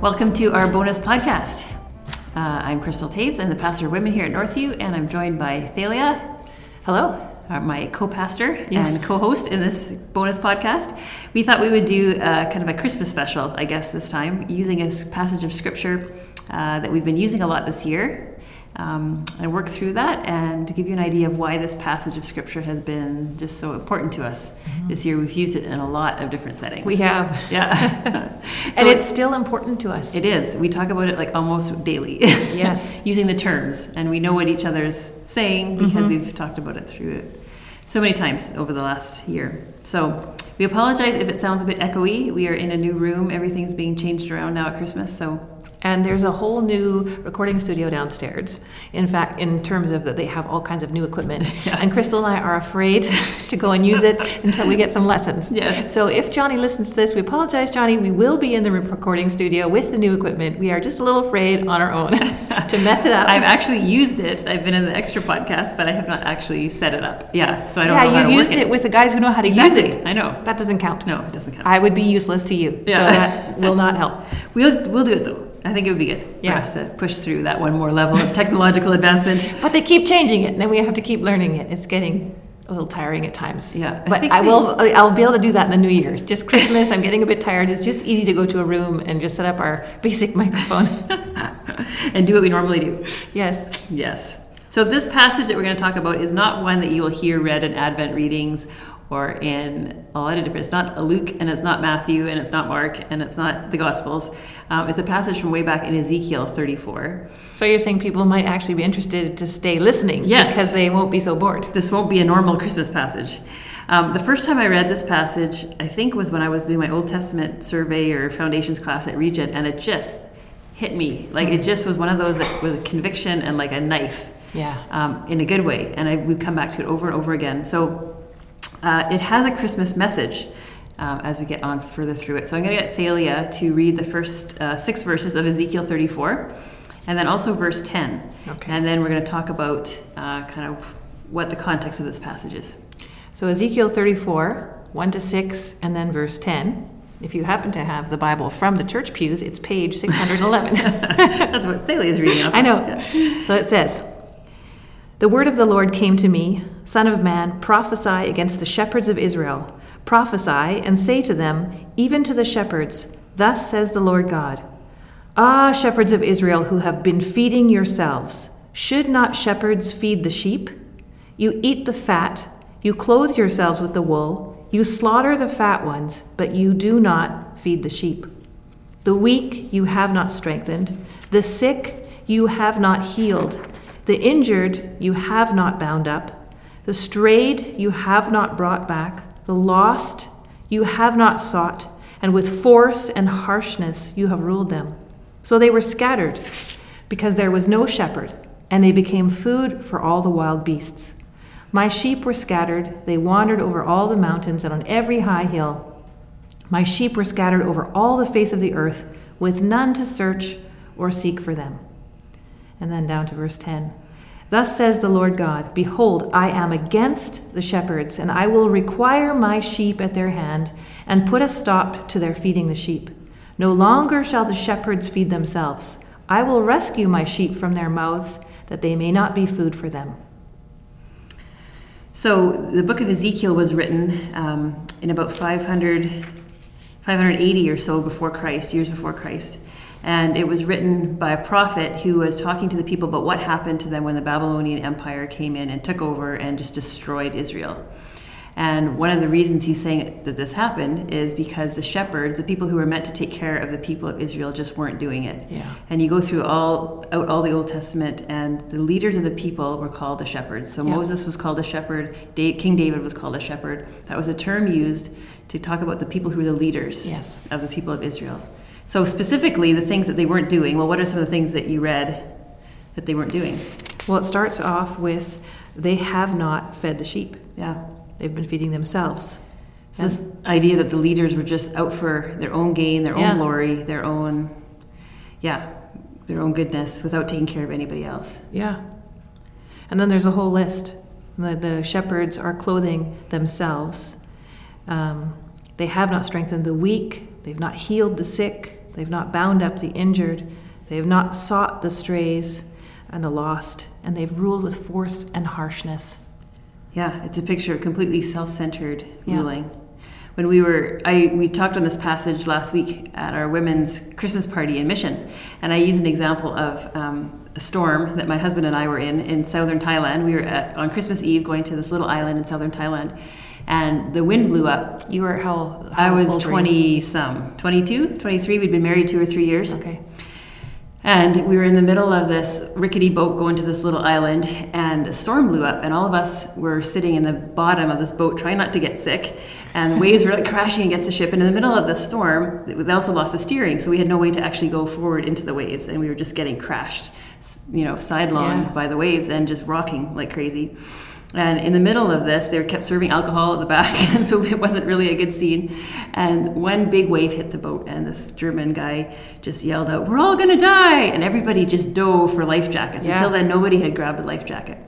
Welcome to our bonus podcast. Uh, I'm Crystal Taves. I'm the pastor of women here at Northview, and I'm joined by Thalia. Hello. uh, my co-pastor Yes. and co-host in this bonus podcast. We thought we would do uh, kind of a Christmas special, I guess, this time, using a passage of scripture uh, that we've been using a lot this year. Um, and work through that and to give you an idea of why this passage of scripture has been just so important to us this year. We've used it in a lot of different settings. We have. yeah, and So it's still important to us. it is. We talk about it like almost daily. Yes. Using the terms, and we know what each other's saying because we've talked about it through it so many times over the last year. So we apologize if it sounds a bit echoey. We are in a new room. Everything's being changed around now at Christmas. So And there's a whole new recording studio downstairs. In fact, in terms of that, they have all kinds of new equipment. And Crystal and I are afraid to go and use it until we get some lessons. Yes. So if Johnny listens to this, we apologize, Johnny. We will be in the recording studio with the new equipment. We are just a little afraid on our own to mess it up. I've actually used it. I've been in the extra podcast, but I have not actually set it up. Yeah, so I don't yeah, know how to you used it with the guys who know how to Exactly. use it. I know. That doesn't count. No, it doesn't count. I would be useless to you. Yeah. So that will not help. we'll we'll do it though. I think it would be good Yeah. for us to push through that one more level of technological advancement. But they keep changing it, and then we have to keep learning it. It's getting a little tiring at times. Yeah, But I, they- will. I'll be able to do that in the New Year's. Just Christmas. I'm getting a bit tired. It's just easy to go to a room and just set up our basic microphone. and do what we normally do. yes. Yes. So this passage that we're going to talk about is not one that you will hear read in Advent readings or in a lot of different. It's not Luke and it's not Matthew and it's not Mark and it's not the Gospels. Um, it's a passage from way back in Ezekiel 34. So you're saying people might actually be interested to stay listening Yes. because they won't be so bored. This won't be a normal Christmas passage. Um, the first time I read this passage, I think, was when I was doing my Old Testament survey or foundations class at Regent, and it just hit me. Like it just was one of those that was a conviction and like a knife. Yeah. um, in a good way. And I, we've come back to it over and over again. So uh, it has a Christmas message um, as we get on further through it. So I'm going to get Thalia to read the first uh, six verses of Ezekiel 34 and then also verse 10. Okay. And then we're going to talk about uh, kind of what the context of this passage is. So Ezekiel 34, 1 to 6, and then verse 10. If you happen to have the Bible from the church pews, it's page 611. That's what Thalia is reading. off I know. Yeah. So it says, The word of the Lord came to me, Son of man, prophesy against the shepherds of Israel. Prophesy and say to them, even to the shepherds, Thus says the Lord God Ah, shepherds of Israel who have been feeding yourselves, should not shepherds feed the sheep? You eat the fat, you clothe yourselves with the wool, you slaughter the fat ones, but you do not feed the sheep. The weak you have not strengthened, the sick you have not healed, the injured you have not bound up, the strayed you have not brought back, the lost you have not sought, and with force and harshness you have ruled them. So they were scattered, because there was no shepherd, and they became food for all the wild beasts. My sheep were scattered, they wandered over all the mountains and on every high hill. My sheep were scattered over all the face of the earth, with none to search or seek for them. And then down to verse 10. Thus says the Lord God Behold, I am against the shepherds, and I will require my sheep at their hand, and put a stop to their feeding the sheep. No longer shall the shepherds feed themselves. I will rescue my sheep from their mouths, that they may not be food for them. So the book of Ezekiel was written um, in about 500, 580 or so before Christ, years before Christ. And it was written by a prophet who was talking to the people about what happened to them when the Babylonian Empire came in and took over and just destroyed Israel. And one of the reasons he's saying that this happened is because the shepherds, the people who were meant to take care of the people of Israel, just weren't doing it. Yeah. And you go through all out all the Old Testament, and the leaders of the people were called the shepherds. So Yeah. Moses was called a shepherd. King David was called a shepherd. That was a term used to talk about the people who were the leaders Yes. of the people of Israel. So specifically, the things that they weren't doing. Well, what are some of the things that you read that they weren't doing? Well, it starts off with they have not fed the sheep, Yeah. they've been feeding themselves. So this idea that the leaders were just out for their own gain, their Yeah. own glory, their own, yeah, their own goodness, without taking care of anybody else. Yeah. And then there's a whole list. The, the shepherds are clothing themselves. Um, they have not strengthened the weak. They've not healed the sick. They've not bound up the injured. They have not sought the strays and the lost. And they've ruled with force and harshness. Yeah, it's a picture of completely self-centered Yeah. ruling. When we were, I we talked on this passage last week at our women's Christmas party in Mission, and I used an example of um, a storm that my husband and I were in in southern Thailand. We were at, on Christmas Eve going to this little island in southern Thailand, and the wind blew up. You were how? I was old were you? 20 some, 22, 23. We'd been married two or three years. Okay. And we were in the middle of this rickety boat going to this little island, and the storm blew up, and all of us were sitting in the bottom of this boat trying not to get sick. And the waves were like crashing against the ship. And in the middle of the storm, they also lost the steering, so we had no way to actually go forward into the waves, and we were just getting crashed, you know, sidelong Yeah. by the waves and just rocking like crazy. And in the middle of this, they kept serving alcohol at the back, and so it wasn't really a good scene. And one big wave hit the boat, and this German guy just yelled out, "We're all gonna die!" And everybody just dove for life jackets. Yeah. Until then, nobody had grabbed a life jacket.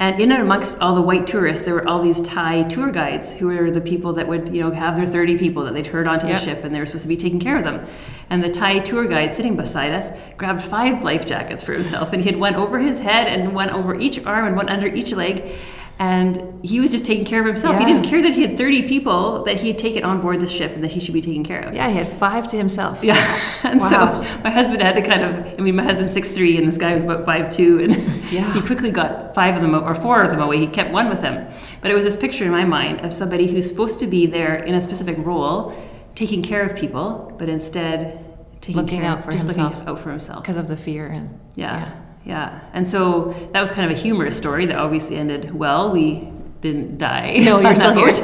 And in and amongst all the white tourists, there were all these Thai tour guides who were the people that would, you know, have their 30 people that they'd herd onto Yep. the ship and they were supposed to be taking care of them. And the Thai tour guide sitting beside us grabbed five life jackets for himself and he had one over his head and one over each arm and one under each leg. And he was just taking care of himself. He didn't care that he had 30 people that he had taken on board the ship and that he should be taking care of. Yeah, he had five to himself. Yeah, and Wow. so my husband had to kind of. I mean, my husband's six three, and this guy was about five two, and Yeah. he quickly got five of them or four of them away. He kept one with him, but it was this picture in my mind of somebody who's supposed to be there in a specific role, taking care of people, but instead taking Looking care, out for just himself. looking out for himself. Because of the fear and Yeah, yeah, and so that was kind of a humorous story that obviously ended well. We didn't die. No, you're still boat.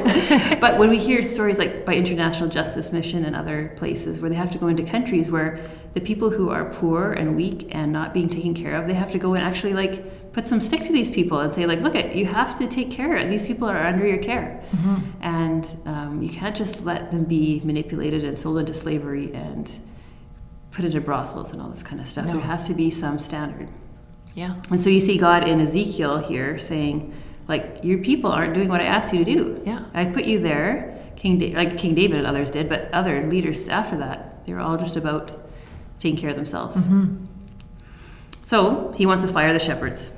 but when we hear stories like by International Justice Mission and other places where they have to go into countries where the people who are poor and weak and not being taken care of, they have to go and actually like put some stick to these people and say like, look, at you have to take care. of These people are under your care, Mm-hmm. and um, you can't just let them be manipulated and sold into slavery and put into brothels and all this kind of stuff. No. There has to be some standard. Yeah. And so you see God in Ezekiel here saying, like, your people aren't doing what I asked you to do. Yeah. I put you there, King da- like King David and others did, but other leaders after that, they were all just about taking care of themselves. Mm-hmm. So he wants to fire the shepherds.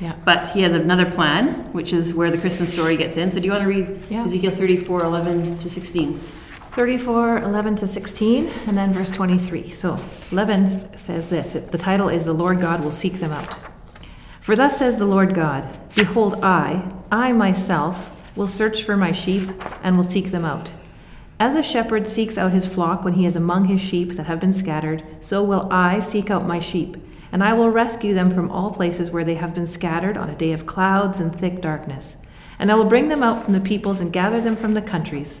Yeah. But he has another plan, which is where the Christmas story gets in. So do you want to read Yeah. Ezekiel 34, 11 to 16? 34, 11 to 16, and then verse 23. So 11 s- says this The title is The Lord God Will Seek Them Out. For thus says the Lord God Behold, I, I myself, will search for my sheep and will seek them out. As a shepherd seeks out his flock when he is among his sheep that have been scattered, so will I seek out my sheep, and I will rescue them from all places where they have been scattered on a day of clouds and thick darkness. And I will bring them out from the peoples and gather them from the countries,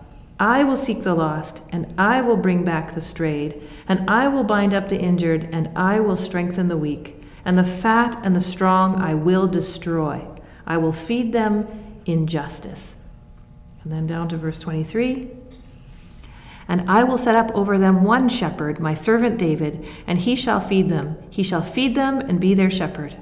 I will seek the lost, and I will bring back the strayed, and I will bind up the injured, and I will strengthen the weak, and the fat and the strong I will destroy. I will feed them in justice. And then down to verse 23. And I will set up over them one shepherd, my servant David, and he shall feed them. He shall feed them and be their shepherd.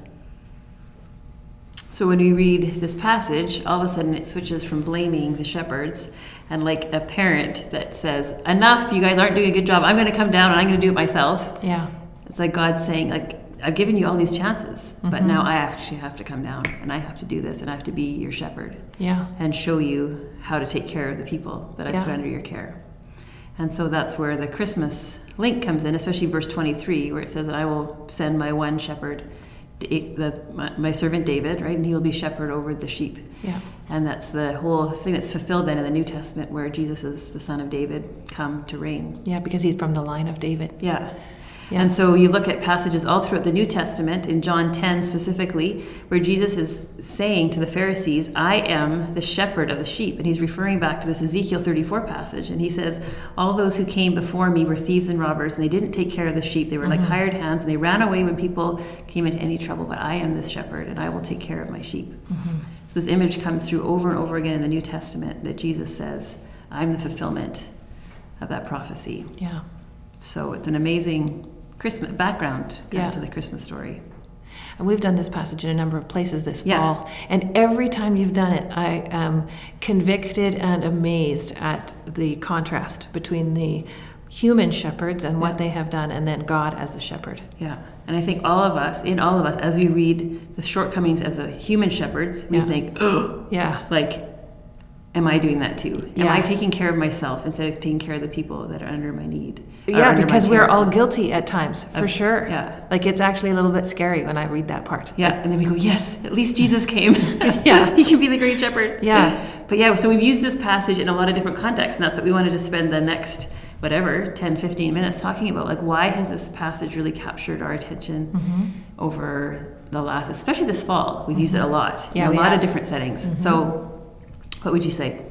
So when we read this passage, all of a sudden it switches from blaming the shepherds and like a parent that says, "Enough! You guys aren't doing a good job. I'm going to come down and I'm going to do it myself." Yeah. It's like God saying, "Like I've given you all these chances, but mm-hmm. now I actually have to come down and I have to do this and I have to be your shepherd Yeah. and show you how to take care of the people that I Yeah. put under your care." And so that's where the Christmas link comes in, especially verse 23, where it says that I will send my one shepherd, the, my, my servant David, right? And he will be shepherd over the sheep. Yeah. And that's the whole thing that's fulfilled then in the New Testament, where Jesus is the son of David, come to reign. Yeah, because he's from the line of David. Yeah. Yeah. And so you look at passages all throughout the New Testament, in John 10 specifically, where Jesus is saying to the Pharisees, I am the shepherd of the sheep. And he's referring back to this Ezekiel 34 passage. And he says, All those who came before me were thieves and robbers, and they didn't take care of the sheep. They were like mm-hmm. hired hands, and they ran away when people came into any trouble. But I am this shepherd, and I will take care of my sheep. Mm-hmm. So this image comes through over and over again in the New Testament that Jesus says, I'm the fulfillment of that prophecy. Yeah. So it's an amazing Christmas background Yeah. to the Christmas story. And we've done this passage in a number of places this Yeah. fall. And every time you've done it, I am convicted and amazed at the contrast between the human shepherds and what Yeah. they have done, and then God as the shepherd. Yeah. And I think all of us, in all of us, as we read the shortcomings of the human shepherds, we Yeah. think, oh, Yeah. like, am I doing that too? Am I taking care of myself instead of taking care of the people that are under my need? Yeah, because we're all guilty at times, for Of- sure. yeah. Like it's actually a little bit scary when I read that part. Yeah, and then we go, yes, at least Jesus came. Yeah. he can be the great shepherd. Yeah. But yeah, so we've used this passage in a lot of different contexts, and that's what we wanted to spend the next, whatever, 10, 15 minutes talking about. Like, why has this passage really captured our attention Mm-hmm. over the last, especially this fall? We've used it a lot Mm-hmm. Yeah, in a lot of have. Mm-hmm. different settings. So, what would you say?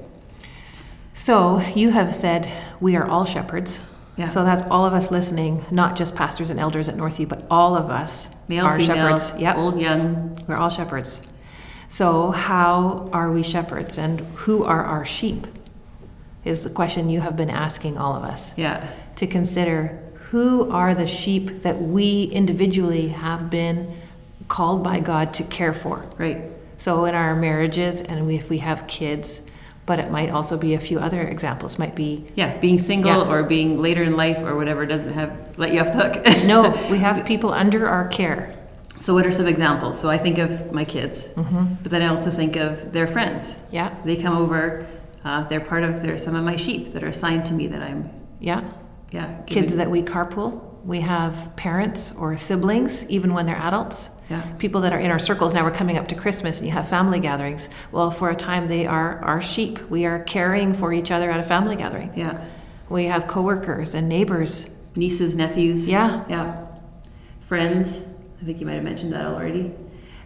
So you have said we are all shepherds. Yeah. So that's all of us listening, not just pastors and elders at Northview, but all of us Male, are female, shepherds. Yep. old, young. We're all shepherds. So, how are we shepherds and who are our sheep? Is the question you have been asking all of us Yeah, to consider who are the sheep that we individually have been called by God to care for. right. So, in our marriages, and we, if we have kids, but it might also be a few other examples. Might be Yeah, being single Yeah. or being later in life or whatever doesn't have let you off the hook. no, we have people under our care. So, what are some examples? So, I think of my kids, Mm-hmm. but then I also think of their friends. Yeah, They come over. Uh, they're part of. They're some of my sheep that are assigned to me. That I'm. yeah. Yeah. Kids that we carpool. We have parents or siblings, even when they're adults. Yeah. People that are in our circles. Now we're coming up to Christmas and you have family gatherings. Well, for a time, they are our sheep. We are caring for each other at a family gathering. Yeah. We have coworkers and neighbors. Nieces, nephews. Yeah. Yeah. Friends. I think you might have mentioned that already.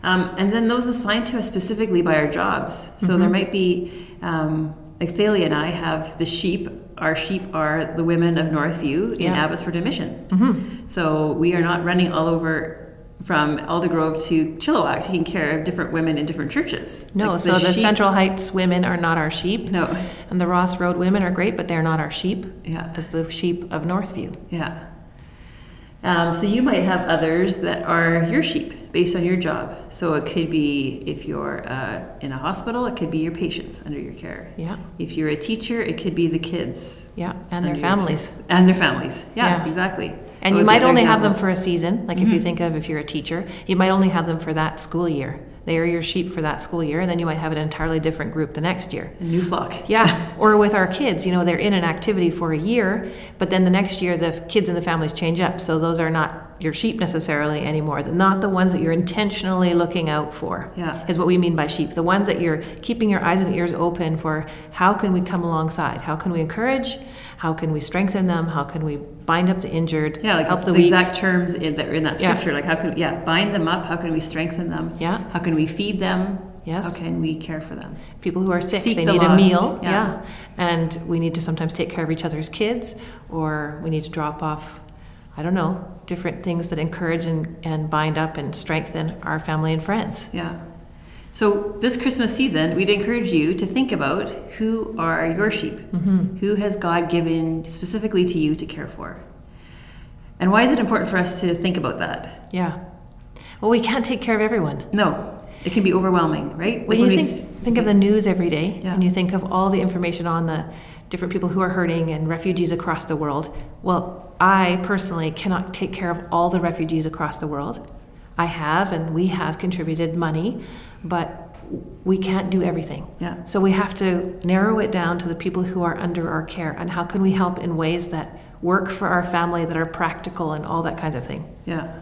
Um, and then those assigned to us specifically by our jobs. So there might be, um, like Thalia and I have the sheep. Our sheep are the women of Northview in Yeah. Abbotsford and Mission. So we are not running all over from Aldergrove to Chilliwack taking care of different women in different churches. No, Like so the sheep- Central Heights women are not our sheep. No. And the Ross Road women are great, but they're not our sheep Yeah. as the sheep of Northview. Yeah. Um, so you might have others that are your sheep based on your job. So it could be if you're uh, in a hospital, it could be your patients under your care. Yeah, If you're a teacher, it could be the kids yeah, and their families. care. and their families. Yeah, Yeah. exactly. And you might only have them for a season. Like if you think of if you're a teacher, you might only have them for that school year. They are your sheep for that school year, and then you might have an entirely different group the next year. a new flock. Yeah, or with our kids, you know, they're in an activity for a year, but then the next year the kids and the families change up. So those are not your sheep necessarily anymore. They're not the ones that you're intentionally looking out for. Yeah. Is what we mean by sheep. The ones that you're keeping your eyes and ears open for how can we come alongside? How can we encourage? How can we strengthen them? How can we bind up the injured? Yeah, like help the weak. exact terms in that in that Yeah. scripture. Like how can yeah bind them up? How can we strengthen them? Yeah. How can we feed them? Yes. How can we care for them? people who are sick Seek they the need a meal Yeah. yeah. and we need to sometimes take care of each other's kids or we need to drop off i don't know different things that encourage and, and bind up and strengthen our family and friends Yeah. So this Christmas season, we'd encourage you to think about who are your sheep? Mm-hmm. Who has God given specifically to you to care for? And why is it important for us to think about that? yeah well we can't take care of everyone No, it can be overwhelming, right? when Like you think, think of the news every day Yeah. and you think of all the information on the different people who are hurting and refugees across the world well i personally cannot take care of all the refugees across the world i have and we have contributed money but we can't do everything Yeah. so we have to narrow it down to the people who are under our care and how can we help in ways that work for our family that are practical and all that kinds of thing Yeah.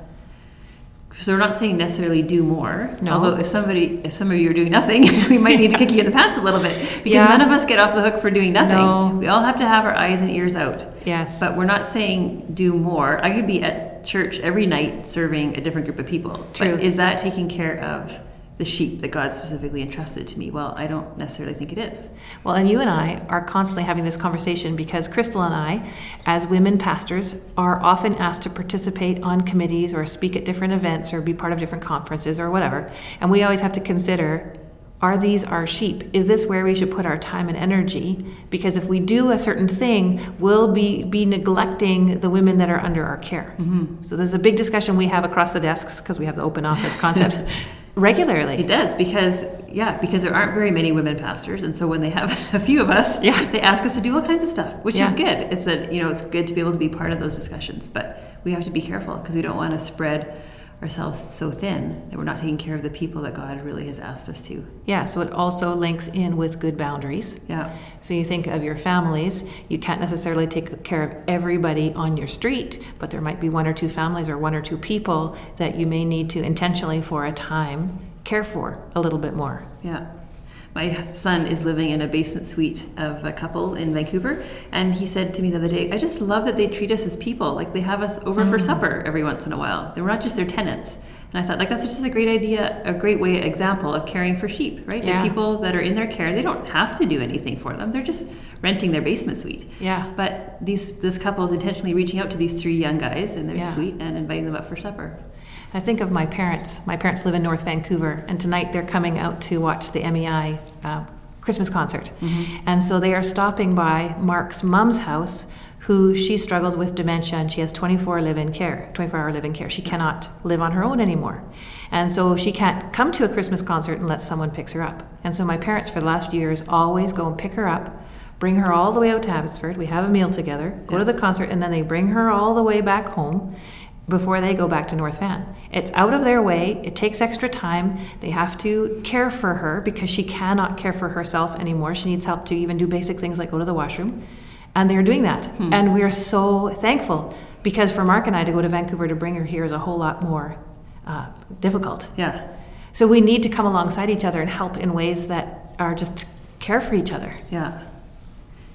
So we're not saying necessarily do more. No. Although if somebody, if some of you are doing nothing, we might need to kick you in the pants a little bit because Yeah. none of us get off the hook for doing nothing. No. We all have to have our eyes and ears out. yes But we're not saying do more. I could be at church every night serving a different group of people. True. But is that taking care of the sheep that God specifically entrusted to me? Well, I don't necessarily think it is. Well, and you and I are constantly having this conversation because Crystal and I, as women pastors, are often asked to participate on committees or speak at different events or be part of different conferences or whatever. And we always have to consider are these our sheep? Is this where we should put our time and energy? Because if we do a certain thing, we'll be, be neglecting the women that are under our care. Mm-hmm. So there's a big discussion we have across the desks because we have the open office concept regularly. It does because yeah, because there aren't very many women pastors, and so when they have a few of us, Yeah. they ask us to do all kinds of stuff, which Yeah. is good. It's that you know it's good to be able to be part of those discussions, but we have to be careful because we don't want to spread ourselves so thin that we're not taking care of the people that God really has asked us to. Yeah, so it also links in with good boundaries. Yeah, So you think of your families, you can't necessarily take care of everybody on your street, but there might be one or two families or one or two people that you may need to intentionally for a time care for a little bit more. yeah. My son is living in a basement suite of a couple in Vancouver, and he said to me the other day, "I just love that they treat us as people. Like they have us over for Mm. supper every once in a while. They we're not just their tenants." And I thought, like that's just a great idea, a great way example of caring for sheep, right? Yeah. The people that are in their care, they don't have to do anything for them. They're just renting their basement suite. Yeah. But these this couple is intentionally reaching out to these three young guys in their Yeah. suite and inviting them up for supper. I think of my parents. My parents live in North Vancouver, and tonight they're coming out to watch the MEI uh, Christmas concert. And so they are stopping by Mark's mom's house, who she struggles with dementia and she has 24 live in care, 24 hour live in care. She cannot live on her own anymore. And so she can't come to a Christmas concert unless someone picks her up. And so my parents, for the last few years, always go and pick her up. Bring her all the way out to Abbotsford. We have a meal together. Go to the concert, and then they bring her all the way back home before they go back to North Van. It's out of their way. It takes extra time. They have to care for her because she cannot care for herself anymore. She needs help to even do basic things like go to the washroom. And they're doing that. And we are so thankful because for Mark and I to go to Vancouver to bring her here is a whole lot more uh, difficult. Yeah. So we need to come alongside each other and help in ways that are just care for each other. Yeah.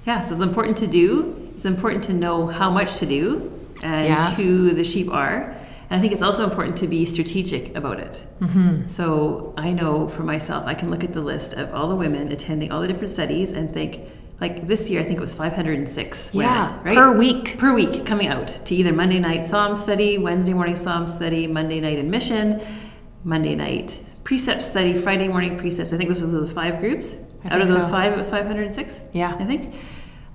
Yeah, so it's important to do. It's important to know how much to do and Yeah. who the sheep are. And I think it's also important to be strategic about it. Mm-hmm. So I know for myself, I can look at the list of all the women attending all the different studies and think, like this year, I think it was 506 Yeah, women, right? per week. Per week coming out to either Monday night Psalm study, Wednesday morning Psalm study, Monday night in mission, Monday night precept study, Friday morning precepts. I think this was the five groups. I out of those so. five, it was 506. Yeah. I think.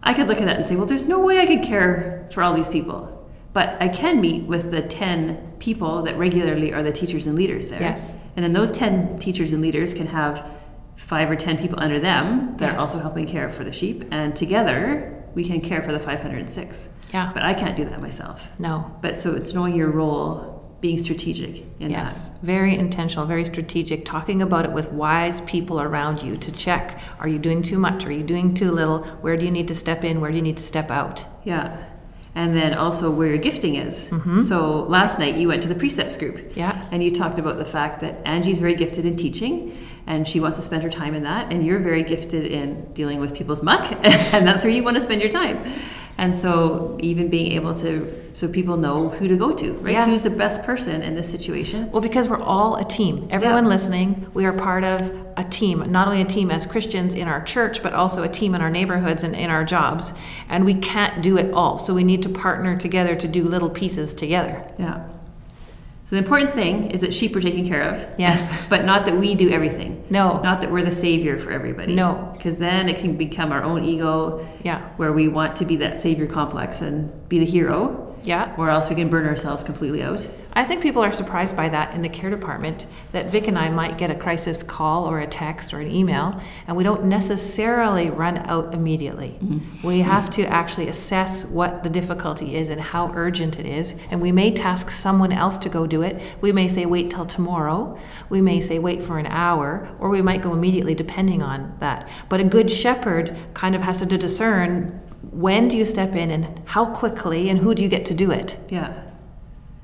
I could look at that and say, well, there's no way I could care for all these people. But I can meet with the 10 people that regularly are the teachers and leaders there. Yes. And then those 10 teachers and leaders can have five or 10 people under them that Yes. are also helping care for the sheep. And together, we can care for the 506. Yeah. But I can't do that myself. No. But so it's knowing your role, being strategic in Yes, very intentional, very strategic, talking about it with wise people around you to check are you doing too much? Are you doing too little? Where do you need to step in? Where do you need to step out? Yeah. And then also where your gifting is. So last night you went to the precepts group. Mm-hmm. Yeah. And you talked about the fact that Angie's very gifted in teaching and she wants to spend her time in that. And you're very gifted in dealing with people's muck. and that's where you want to spend your time. And so even being able to, so people know who to go to, right? Yeah. Who's the best person in this situation? Well, because we're all a team. Everyone Yeah. listening, we are part of a team, not only a team as Christians in our church, but also a team in our neighborhoods and in our jobs. And we can't do it all. So we need to partner together to do little pieces together. Yeah. So the important thing is that sheep are taken care of. Yes. But not that we do everything. No. Not that we're the savior for everybody. No. Because then it can become our own ego Yeah. where we want to be that savior complex and be the hero, Yeah. or else we can burn ourselves completely out. I think people are surprised by that in the care department that Vic and I might get a crisis call or a text or an email, and we don't necessarily run out immediately. Mm-hmm. We have to actually assess what the difficulty is and how urgent it is, and we may task someone else to go do it. We may say wait till tomorrow, we may say wait for an hour, or we might go immediately depending on that. But a good shepherd kind of has to discern when do you step in and how quickly and who do you get to do it Yeah.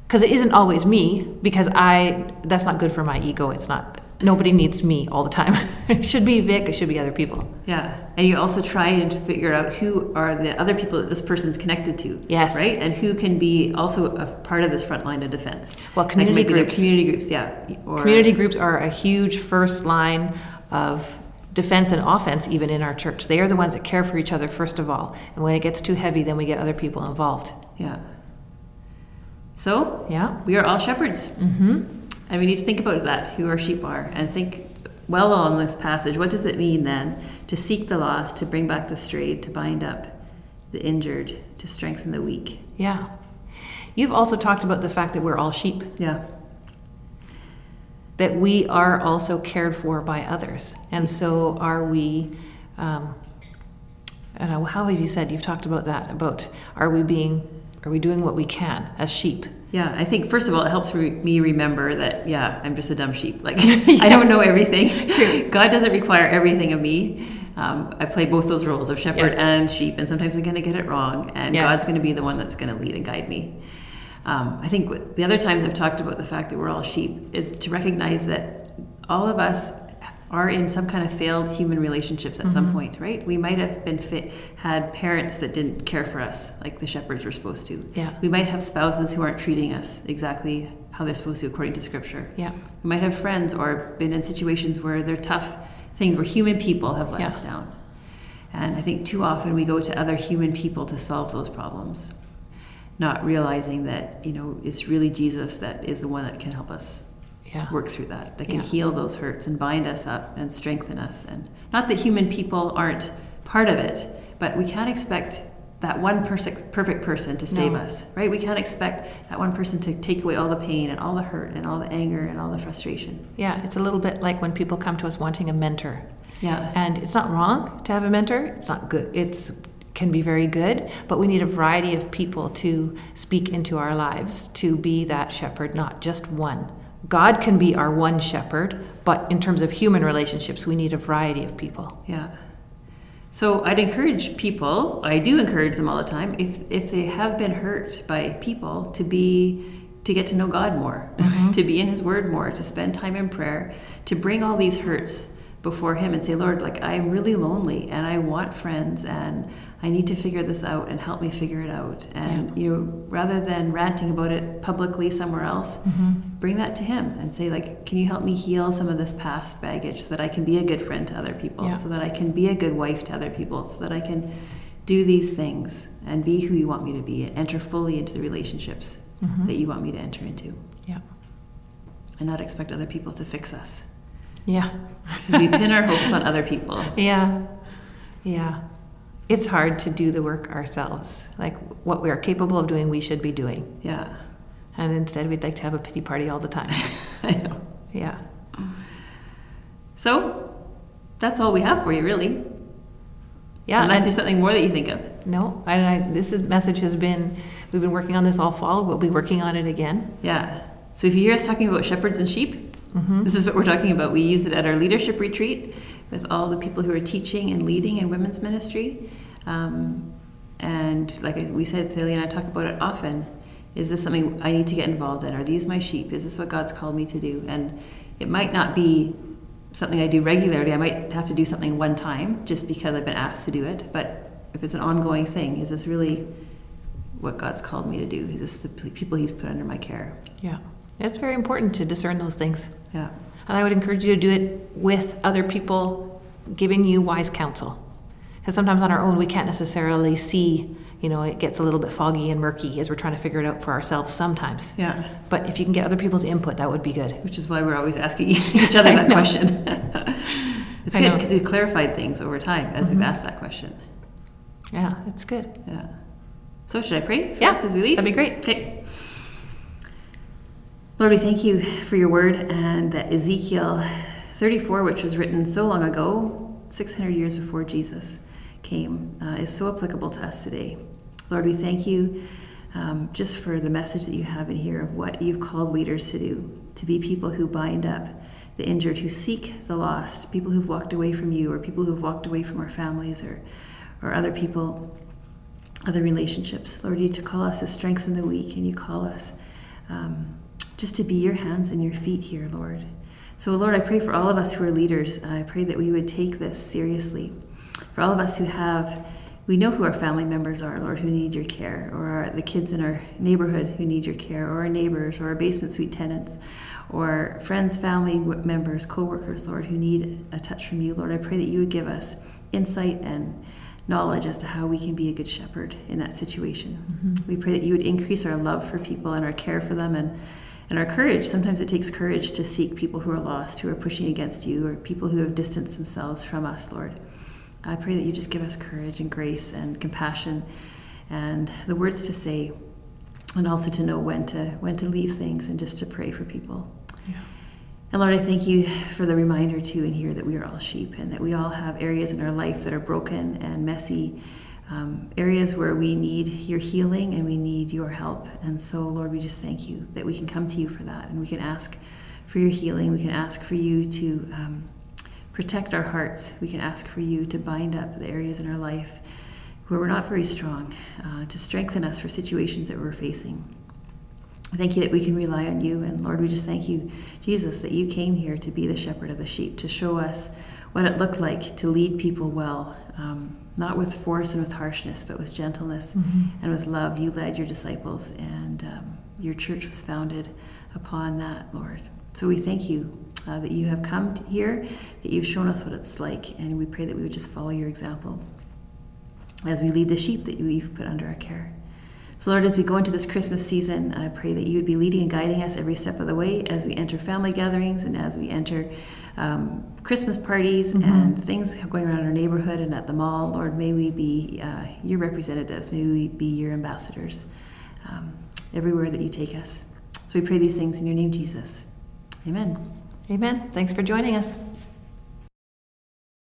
Because it isn't always me because i that's not good for my ego it's not Nobody needs me all the time. it should be Vic, it should be other people. Yeah. And you also try and figure out who are the other people that this person's connected to. Yes. Right? And who can be also a part of this front line of defense. Well, community their groups. Community groups, yeah. Or, Community groups are a huge first line of defense and offense, even in our church. They are the ones that care for each other first of all. And when it gets too heavy, then we get other people involved. Yeah. So, Yeah? we are all shepherds. Mm-hmm. And we need to think about that, who our sheep are, and think well on this passage. What does it mean then to seek the lost, to bring back the strayed, to bind up the injured, to strengthen the weak? Yeah. You've also talked about the fact that we're all sheep, Yeah. that we are also cared for by others. And so are we. Um, I don't know, how have you said? You've talked about that, about are we being, are we doing what we can as sheep? Yeah, I think first of all, it helps re- me remember that yeah, I'm just a dumb sheep. Like I don't know everything. True. God doesn't require everything of me. Um, I play both those roles of shepherd Yes. and sheep, and sometimes I'm going to get it wrong, and Yes. God's going to be the one that's going to lead and guide me. Um, I think the other times I've talked about the fact that we're all sheep is to recognize that all of us are in some kind of failed human relationships at Mm-hmm. some point, right? We might have been fit, had parents that didn't care for us like the shepherds were supposed to. Yeah. We might have spouses who aren't treating us exactly how they're supposed to according to scripture. Yeah. We might have friends or been in situations where they're tough things where human people have let Yeah. us down. And I think too often we go to other human people to solve those problems, not realizing that, you know, it's really Jesus that is the one that can help us Yeah. work through that, that can Yeah. heal those hurts and bind us up and strengthen us. And not that human people aren't part of it, but we can't expect that one perfect, perfect person to save No. us, right? We can't expect that one person to take away all the pain and all the hurt and all the anger and all the frustration. Yeah, it's a little bit like when people come to us wanting a mentor. Yeah. And it's not wrong to have a mentor. It's not good. It's can be very good, but we need a variety of people to speak into our lives to be that shepherd, not just one. God can be our one shepherd, but in terms of human relationships, we need a variety of people. Yeah. So I'd encourage people, I do encourage them all the time, if, if they have been hurt by people, to be to get to know God more, mm-hmm. to be in his word more, to spend time in prayer, to bring all these hurts before him and say, Lord, like I'm really lonely and I want friends and I need to figure this out and help me figure it out. And you know, rather than ranting about it publicly somewhere else, bring that to him and say, like, can you help me heal some of this past baggage so that I can be a good friend to other people, Yeah. so that I can be a good wife to other people, so that I can do these things and be who you want me to be and enter fully into the relationships Mhm. that you want me to enter into Yeah. and not expect other people to fix us. Yeah. we pin our hopes on other people. Yeah. Yeah. It's hard to do the work ourselves. Like what we are capable of doing, we should be doing. Yeah. And instead, we'd like to have a pity party all the time. I know. Yeah. So that's all we have for you, really. Yeah. Unless there's something more that you think of. no, I, I, this is, message has been, we've been working on this all fall. We'll be working on it again. Yeah. So if you hear us talking about shepherds and sheep, Mhm. this is what we're talking about. We use it at our leadership retreat with all the people who are teaching and leading in women's ministry. Um, and like we said, Thalia and I talk about it often. Is this something I need to get involved in? Are these my sheep? Is this what God's called me to do? And it might not be something I do regularly. I might have to do something one time just because I've been asked to do it. But if it's an ongoing thing, is this really what God's called me to do? Is this the people He's put under my care? Yeah. It's very important to discern those things. Yeah. And I would encourage you to do it with other people giving you wise counsel. Because sometimes on our own, we can't necessarily see, you know, it gets a little bit foggy and murky as we're trying to figure it out for ourselves sometimes. Yeah. But if you can get other people's input, that would be good. Which is why we're always asking each other that question. it's I good because we've clarified things over time as Mhm. we've asked that question. Yeah, it's good. Yeah. So should I pray Yeah, us as we leave? that'd be great. Okay. Lord, we thank you for your word and that Ezekiel 34, which was written so long ago, 600 years before Jesus came, uh, is so applicable to us today. Lord, we thank you um, just for the message that you have in here of what you've called leaders to do, to be people who bind up the injured, who seek the lost, people who've walked away from you, or people who've walked away from our families, or, or other people, other relationships. Lord, you to call us to strengthen the weak, and you call us um, just to be your hands and your feet here, Lord. So, Lord, I pray for all of us who are leaders. I pray that we would take this seriously. For all of us who have, we know who our family members are, Lord, who need your care, or our, the kids in our neighborhood who need your care, or our neighbors, or our basement suite tenants, or friends, family members, co workers, Lord, who need a touch from you. Lord, I pray that you would give us insight and knowledge as to how we can be a good shepherd in that situation. Mm-hmm. We pray that you would increase our love for people and our care for them and and our courage. Sometimes it takes courage to seek people who are lost, who are pushing against you, or people who have distanced themselves from us, Lord. I pray that you just give us courage and grace and compassion and the words to say and also to know when to when to leave things and just to pray for people. Yeah. And Lord, I thank you for the reminder too in here that we are all sheep and that we all have areas in our life that are broken and messy um, areas where we need your healing and we need your help. And so, Lord, we just thank you that we can come to you for that and we can ask for your healing. We can ask for you to um, protect our hearts. We can ask for you to bind up the areas in our life where we're not very strong, uh, to strengthen us for situations that we're facing. Thank you that we can rely on you. And Lord, we just thank you, Jesus, that you came here to be the shepherd of the sheep, to show us what it looked like to lead people well. Um, not with force and with harshness, but with gentleness mm-hmm. and with love. You led your disciples, and um, your church was founded upon that, Lord. So we thank you uh, that you have come here, that you've shown us what it's like, and we pray that we would just follow your example as we lead the sheep that you've put under our care. So, Lord, as we go into this Christmas season, I pray that you would be leading and guiding us every step of the way as we enter family gatherings and as we enter um, Christmas parties mm-hmm. and things going around our neighborhood and at the mall. Lord, may we be uh, your representatives, may we be your ambassadors um, everywhere that you take us. So we pray these things in your name, Jesus. Amen. Amen. Thanks for joining us.